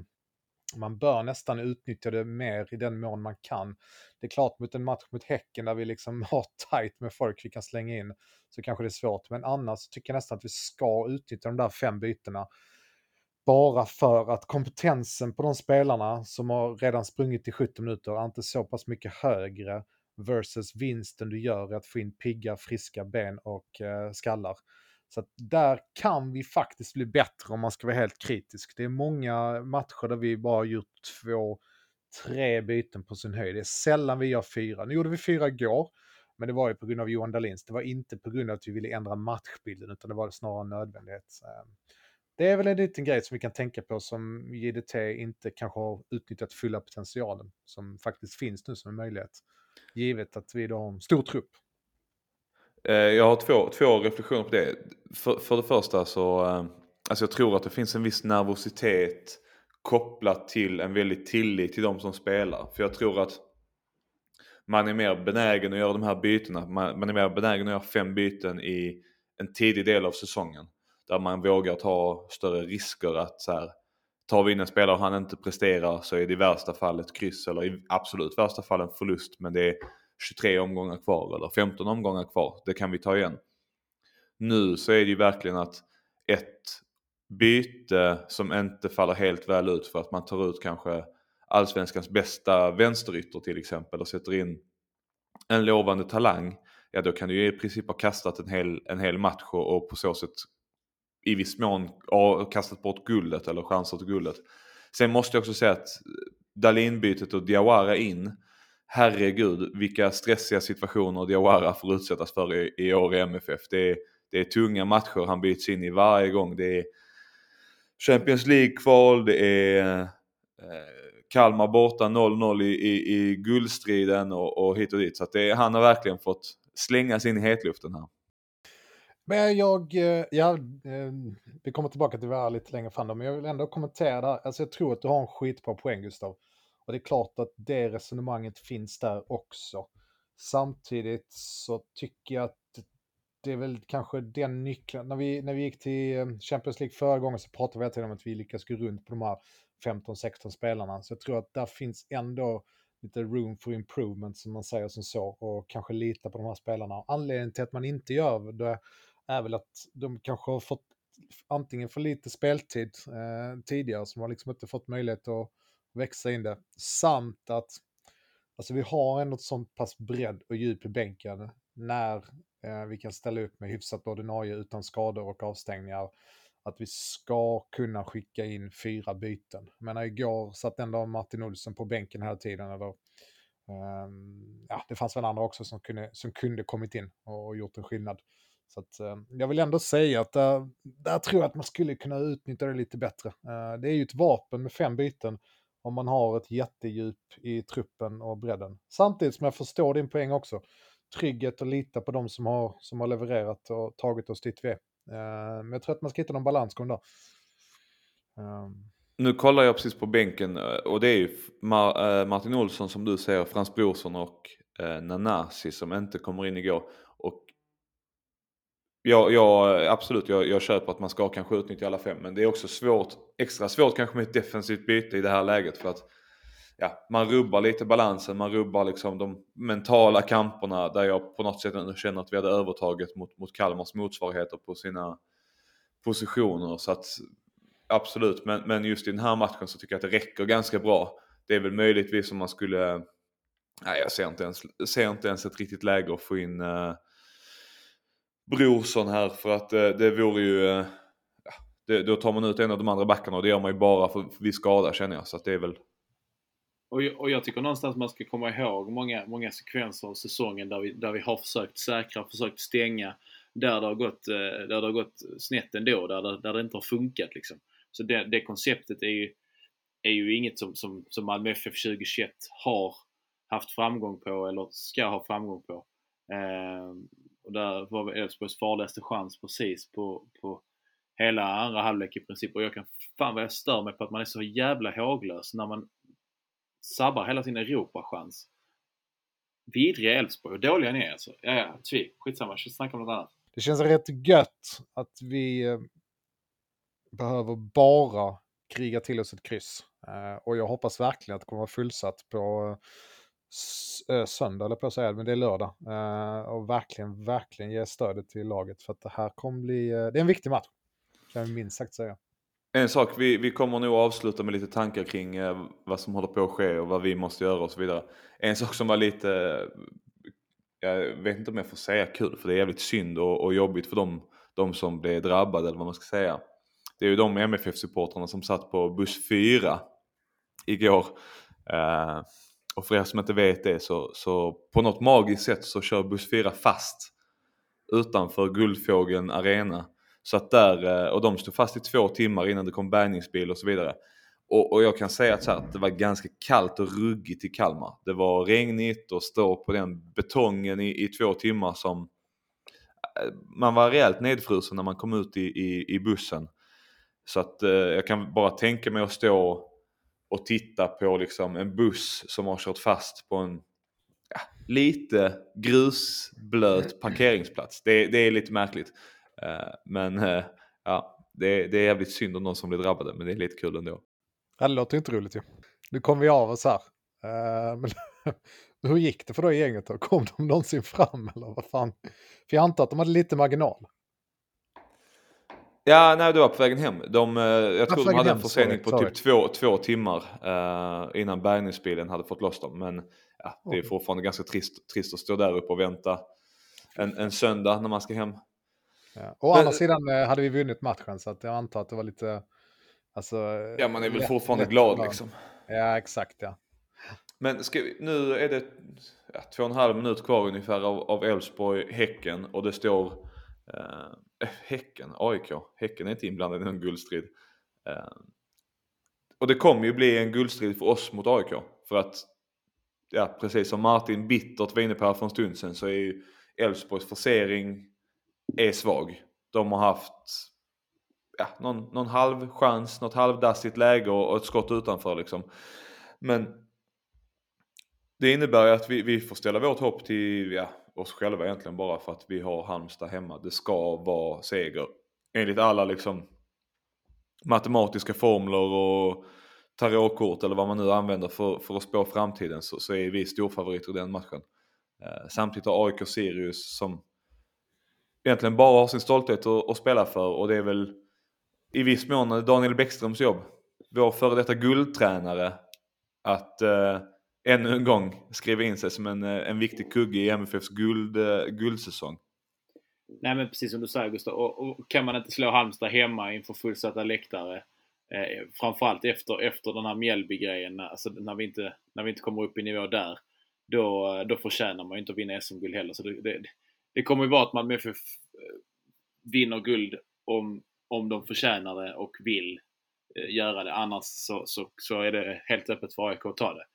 man bör nästan utnyttja det mer i den mån man kan. Det är klart mot en match mot Häcken där vi liksom <laughs> har tajt med folk vi kan slänga in så kanske det är svårt. Men annars tycker jag nästan att vi ska utnyttja de där fem bytena. Bara för att kompetensen på de spelarna som har redan sprungit i 70 minuter är inte så pass mycket högre versus vinsten du gör i att få in pigga, friska ben och eh, skallar. Så att där kan vi faktiskt bli bättre om man ska vara helt kritisk. Det är många matcher där vi bara har gjort två, tre byten på sin höjd. Det är sällan vi gör fyra. Nu gjorde vi fyra igår, men det var ju på grund av Johan Dahlins. Det var inte på grund av att vi ville ändra matchbilden, utan det var snarare en nödvändighet. Ehm, det är väl en liten grej som vi kan tänka på som JDT inte kanske har utnyttjat fulla potentialen som faktiskt finns nu som en möjlighet. Givet att vi då har en stor trupp. Eh, jag har två, två reflektioner på det. För, för det första så, eh, alltså jag tror att det finns en viss nervositet kopplat till en väldigt tillit till de som spelar. För jag tror att man är mer benägen att göra de här bytena. Man, man är mer benägen att göra fem byten i en tidig del av säsongen. Där man vågar ta större risker att så här, tar vi in en spelare och han inte presterar så är det i värsta fall ett kryss eller i absolut värsta fall en förlust. Men det är 23 omgångar kvar eller 15 omgångar kvar. Det kan vi ta igen. Nu så är det ju verkligen att ett byte som inte faller helt väl ut för att man tar ut kanske allsvenskans bästa vänsterytter till exempel och sätter in en lovande talang. Ja då kan du ju i princip ha kastat en hel, en hel match och, och på så sätt i viss mån kastat bort guldet eller chansat till guldet. Sen måste jag också säga att Dahlin-bytet och Diawara in herregud vilka stressiga situationer Diawara får utsättas för i, i år i MFF. Det är, det är tunga matcher han byts in i varje gång. Det är Champions League-kval, det är eh, Kalmar borta 0-0 i, i, i guldstriden och, och hit och dit. Så att det, han har verkligen fått slängas in i hetluften här. Men jag, eh, ja, ehm, vi kommer tillbaka till det lite längre fram men jag vill ändå kommentera det här. Alltså jag tror att du har en skitbra poäng Gustav. Och det är klart att det resonemanget finns där också. Samtidigt så tycker jag att det är väl kanske den nyckeln. När vi, när vi gick till ehm, Champions League förra gången så pratade vi hela tiden om att vi lyckas gå runt på de här 15-16 spelarna. Så jag tror att där finns ändå lite room for improvement som man säger som så och kanske lita på de här spelarna. Anledningen till att man inte gör det är väl att de kanske har fått antingen för lite speltid eh, tidigare som har liksom inte fått möjlighet att växa in det. Samt att alltså vi har ändå ett sånt pass bredd och djup i bänken när eh, vi kan ställa upp med hyfsat ordinarie utan skador och avstängningar. Att vi ska kunna skicka in fyra byten. Jag menar igår satt ändå Martin Olsson på bänken hela tiden. Eller, ehm, ja, det fanns väl andra också som kunde, som kunde kommit in och, och gjort en skillnad. Så att, eh, jag vill ändå säga att där, där tror jag att man skulle kunna utnyttja det lite bättre. Eh, det är ju ett vapen med fem byten om man har ett jättedjup i truppen och bredden. Samtidigt som jag förstår din poäng också. Trygghet och lita på de som har, som har levererat och tagit oss dit vi är. Eh, men jag tror att man ska hitta någon balansgång där. Ehm. Nu kollar jag precis på bänken eh, och det är ju eh, Martin Olsson som du säger, Frans Brorsson och eh, Nanasi som inte kommer in igår. Jag, ja, ja, absolut, jag, jag köper att man ska kanske utnyttja alla fem men det är också svårt, extra svårt kanske med ett defensivt byte i det här läget för att ja, man rubbar lite balansen, man rubbar liksom de mentala kamperna där jag på något sätt känner att vi hade övertaget mot, mot Kalmars motsvarigheter på sina, positioner. Så att absolut, men, men just i den här matchen så tycker jag att det räcker ganska bra. Det är väl möjligtvis om man skulle, nej jag ser inte ens, ser inte ens ett riktigt läge att få in uh, Brorsson här för att eh, det vore ju, uh, det, då tar man ut en av de andra backarna och det gör man ju bara för, för vi skada känner jag. Så att det är väl och, och jag tycker någonstans man ska komma ihåg många, många sekvenser av säsongen där vi, där vi har försökt säkra, försökt stänga. Där det har gått, eh, där det har gått snett ändå, där det, där det inte har funkat liksom. Så det, det konceptet är ju, är ju inget som, som, som Malmö FF 2021 har haft framgång på eller ska ha framgång på. Eh, och där var Elfsborgs farligaste chans precis på, på hela andra halvlek i princip. Och jag kan fan vad jag stör mig på att man är så jävla håglös när man sabbar hela sin Europachans. Vidriga Elfsborg och dåliga ni är alltså. Ja, ja, tvi. Skitsamma, snacka om något annat. Det känns rätt gött att vi eh, behöver bara kriga till oss ett kryss. Eh, och jag hoppas verkligen att det kommer vara fullsatt på eh, Eh, söndag, eller på att säga, men det är lördag. Eh, och verkligen, verkligen ge stödet till laget för att det här kommer bli, eh, det är en viktig match. Kan jag minst sagt säga. En sak, vi, vi kommer nog avsluta med lite tankar kring eh, vad som håller på att ske och vad vi måste göra och så vidare. En sak som var lite, jag vet inte om jag får säga kul för det är jävligt synd och, och jobbigt för dem, de som blev drabbade eller vad man ska säga. Det är ju de MFF-supportrarna som satt på buss 4 igår. Eh, och för er som inte vet det så, så på något magiskt sätt så kör buss 4 fast utanför Guldfågeln Arena så att där, eh, och de stod fast i två timmar innan det kom bärgningsbil och så vidare. Och, och jag kan säga att, så här, det var ganska kallt och ruggigt i Kalmar. Det var regnigt och stå på den betongen i, i två timmar som eh, man var rejält nedfrusen när man kom ut i, i, i bussen. Så att eh, jag kan bara tänka mig att stå och titta på liksom en buss som har kört fast på en ja, lite grusblöt parkeringsplats. Det, det är lite märkligt. Eh, men eh, ja, det, det är jävligt synd om någon som blir drabbade, men det är lite kul ändå. Ja, det låter inte roligt ju. Nu kom vi av oss här. Uh, men <laughs> hur gick det för i gänget då? Kom de någonsin fram eller vad fan? För jag antar att de hade lite marginal. Ja, nej, det var på vägen hem. De, jag tror de hade en försening på typ två, två timmar uh, innan bärgningsbilen hade fått loss dem. Men ja, det är fortfarande ganska trist, trist att stå där uppe och vänta en, en söndag när man ska hem. Ja. Å andra sidan eh, hade vi vunnit matchen så att jag antar att det var lite... Alltså, ja, man är väl fortfarande glad liksom. Ja, exakt ja. Men vi, nu är det ja, två och en halv minut kvar ungefär av Elfsborg-Häcken och det står Eh, eh, Häcken, AIK. Häcken är inte inblandad i någon guldstrid. Eh, och det kommer ju bli en guldstrid för oss mot AIK. För att, ja precis som Martin bittert var inne på här för en stund sedan så är ju Elfsborgs forcering är svag. De har haft ja, någon, någon halv chans, något halvdassigt läge och, och ett skott utanför liksom. Men det innebär ju att vi, vi får ställa vårt hopp till ja, oss själva egentligen bara för att vi har Halmstad hemma. Det ska vara seger. Enligt alla liksom matematiska formler och tarotkort eller vad man nu använder för, för att spå framtiden så, så är vi storfavoriter i den matchen. Eh, samtidigt har AIK Sirius som egentligen bara har sin stolthet att, att spela för och det är väl i viss mån Daniel Bäckströms jobb. Vår före detta guldtränare att eh, ännu en gång skriva in sig som en, eh, en viktig kugge i MFFs guld, eh, guldsäsong. Nej men precis som du säger Gustav, och, och kan man inte slå Halmstad hemma inför fullsatta läktare eh, framförallt efter, efter den här Mjällby-grejen, alltså när vi, inte, när vi inte kommer upp i nivå där, då, eh, då förtjänar man ju inte att vinna SM-guld heller. Så det, det, det kommer ju vara att Malmö FF vinner guld om, om de förtjänar det och vill eh, göra det. Annars så, så, så är det helt öppet för AIK att ta det.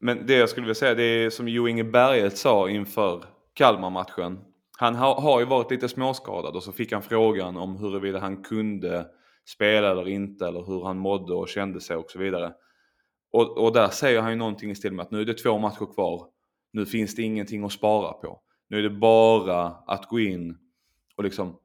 Men det jag skulle vilja säga, det är som Jo Inge Berget sa inför Kalmar-matchen. Han har, har ju varit lite småskadad och så fick han frågan om huruvida han kunde spela eller inte eller hur han mådde och kände sig och så vidare. Och, och där säger han ju någonting i stil med att nu är det två matcher kvar. Nu finns det ingenting att spara på. Nu är det bara att gå in och liksom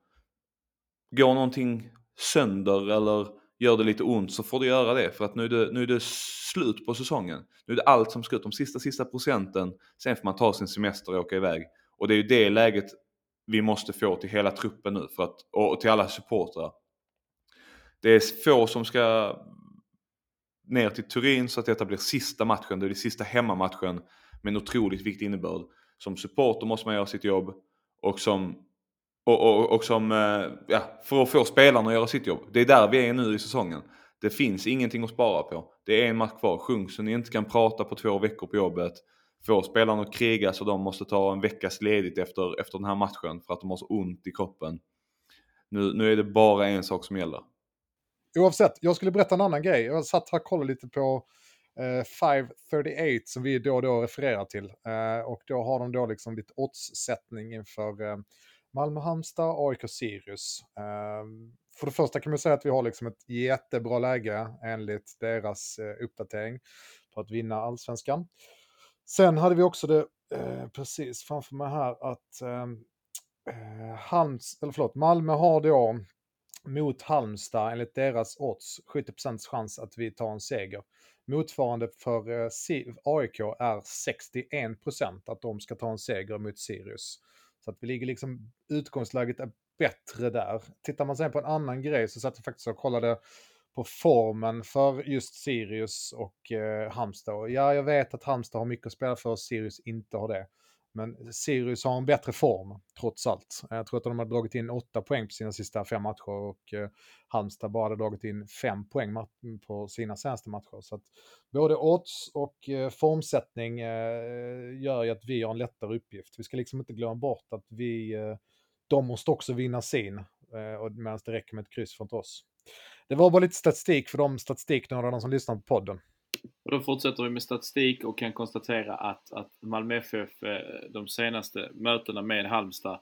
Går någonting sönder eller gör det lite ont så får du göra det för att nu är det, nu är det slut på säsongen. Nu är det allt som ska ut, de sista sista procenten. Sen får man ta sin semester och åka iväg. Och det är ju det läget vi måste få till hela truppen nu för att, och till alla supportrar. det är få som ska ner till Turin så att detta blir sista matchen. Det är den sista hemmamatchen med en otroligt viktig innebörd. Som supporter måste man göra sitt jobb och som, och, och, och som eh, ja, för att få spelarna att göra sitt jobb. Det är där vi är nu i säsongen. Det finns ingenting att spara på. Det är en match kvar. Sjung så ni inte kan prata på två veckor på jobbet. Få spelarna att kriga så de måste ta en veckas ledigt efter, efter den här matchen för att de har så ont i kroppen. Nu, nu är det bara en sak som gäller. Oavsett, jag skulle berätta en annan grej. Jag satt här och kollade lite på eh, 538 som vi då och då refererar till. Eh, och då har de då liksom lite oddssättning inför eh, Malmö-Halmstad, AIK-Sirius. Ehm, för det första kan man säga att vi har liksom ett jättebra läge enligt deras eh, uppdatering för att vinna allsvenskan. Sen hade vi också det eh, precis framför mig här att ehm, eh Halms, eller förlåt, Malmö har då mot Halmstad enligt deras odds 70% chans att vi tar en seger. Motsvarande för eh, AIK är 61% att de ska ta en seger mot Sirius. Så att vi ligger liksom, utgångsläget är bättre där. Tittar man sen på en annan grej så satt jag faktiskt och kollade på formen för just Sirius och eh, Halmstad. Ja, jag vet att Halmstad har mycket att spela för och Sirius inte har det. Men Sirius har en bättre form, trots allt. Jag tror att de har dragit in åtta poäng på sina sista fem matcher och eh, Halmstad bara hade dragit in fem poäng på sina senaste matcher. Så att både odds och eh, formsättning eh, gör ju att vi har en lättare uppgift. Vi ska liksom inte glömma bort att vi, eh, de måste också vinna sin, eh, medan det räcker med ett kryss från oss. Det var bara lite statistik för de statistiknördarna som lyssnar på podden. Och då fortsätter vi med statistik och kan konstatera att, att Malmö FF eh, de senaste mötena med Halmstad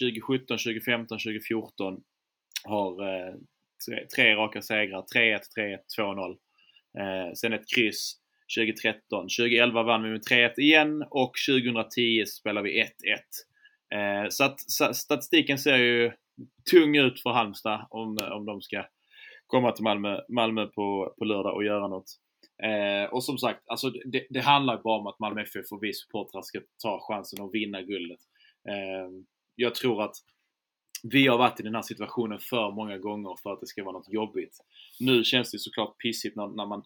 2017, 2015, 2014 har eh, tre, tre raka segrar. 3-1, 3-1, 2-0. sen ett kryss 2013. 2011 vann vi med 3-1 igen och 2010 spelar vi 1-1. Eh, så att statistiken ser ju tung ut för Halmstad om, om de ska komma till Malmö, Malmö på, på lördag och göra något. Eh, och som sagt, alltså det, det handlar bara om att Malmö FF och vi supportrar ska ta chansen att vinna guldet. Eh, jag tror att vi har varit i den här situationen för många gånger för att det ska vara något jobbigt. Nu känns det såklart pissigt när, när man,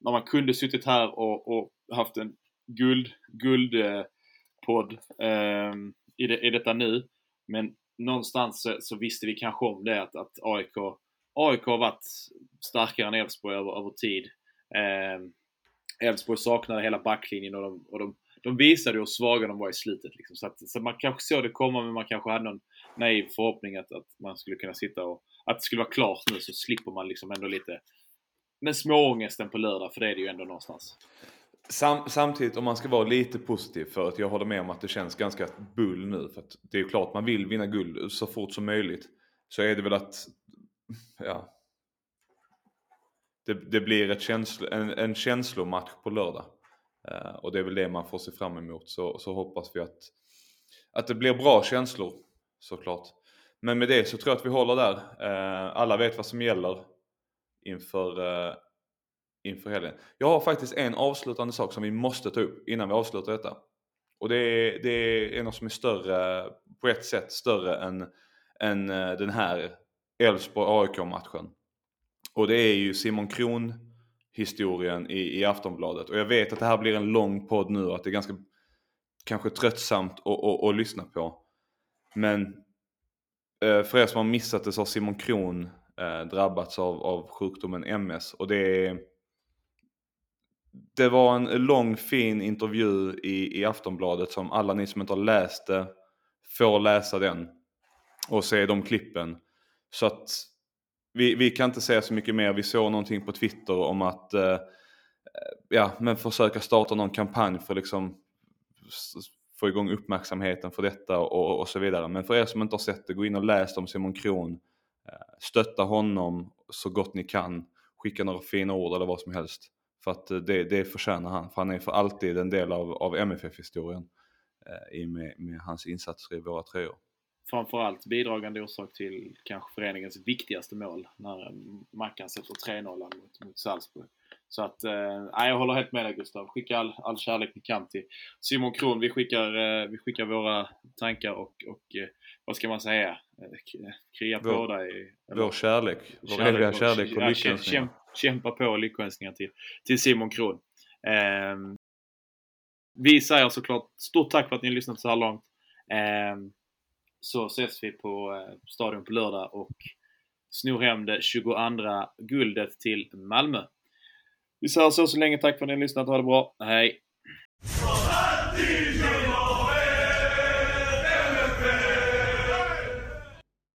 när man kunde suttit här och, och haft en guld, guldpodd eh, eh, i, det, i detta nu. Men någonstans så, så, visste vi kanske om det att, att AIK, AIK har varit starkare än Elfsborg över, över tid. Ehm, Elfsborg eh, saknade hela backlinjen och de, och de, de visade hur svaga de var i slutet. Liksom. Så, att, så man kanske såg det komma men man kanske hade någon naiv förhoppning att, att man skulle kunna sitta och att det skulle vara klart nu så slipper man liksom ändå lite med småångesten på lördag för det är det ju ändå någonstans. Sam, samtidigt om man ska vara lite positiv för att jag håller med om att det känns ganska bull nu för att det är ju klart man vill vinna guld så fort som möjligt. Så är det väl att ja, det, det blir ett känslo, en, en känslomatch på lördag. Uh, och det är väl det man får se fram emot. Så, så hoppas vi att, att det blir bra känslor såklart. Men med det så tror jag att vi håller där. Uh, alla vet vad som gäller inför, uh, inför helgen. Jag har faktiskt en avslutande sak som vi måste ta upp innan vi avslutar detta. Och det är, det är något som är större, på ett sätt större än, än den här Elfsborg-AIK-matchen. Och det är ju Simon Kron historien i, i Aftonbladet. Och jag vet att det här blir en lång podd nu och att det är ganska kanske tröttsamt att, att, att lyssna på. Men eh, för er som har missat det så har Simon Kron eh, drabbats av, av sjukdomen MS. Och det är det var en lång fin intervju i, i Aftonbladet som alla ni som inte har läst det får läsa den och se de klippen. Så att vi, vi kan inte säga så mycket mer. Vi såg någonting på Twitter om att eh, eh ja, men försöka starta någon kampanj för liksom få igång uppmärksamheten för detta och, och så vidare. Men för er som inte har sett det, gå in och läs om Simon Kron. Eh, stötta honom så gott ni kan. Skicka några fina ord eller vad som helst. För att eh, det, det förtjänar han. För han är för alltid en del av, av MFF-historien. Eh, med, med hans insatser i våra tröjor framförallt bidragande orsak till kanske föreningens viktigaste mål när Mackan sätter 3-0 mot, mot Salzburg. Så att, eh, jag håller helt med dig Gustav. Skicka all, all kärlek ni kan till Simon Kron. Vi skickar, eh, vi skickar våra tankar och, och eh, vad ska man säga, eh, krya på Vår- dig. Vår kärlek. Vår eviga kärlek och ja, lyckönskningar. käm- Kämpa på och lyckönskningar till, till Simon Kron. Ehm, vi säger såklart stort tack för att ni har lyssnat så här långt. Ehm, så ses vi på eh, Stadion på lördag och snor hem det 22 guldet till Malmö. Vi säger så så länge. Tack för att ni har lyssnat. Ha det bra. Hej!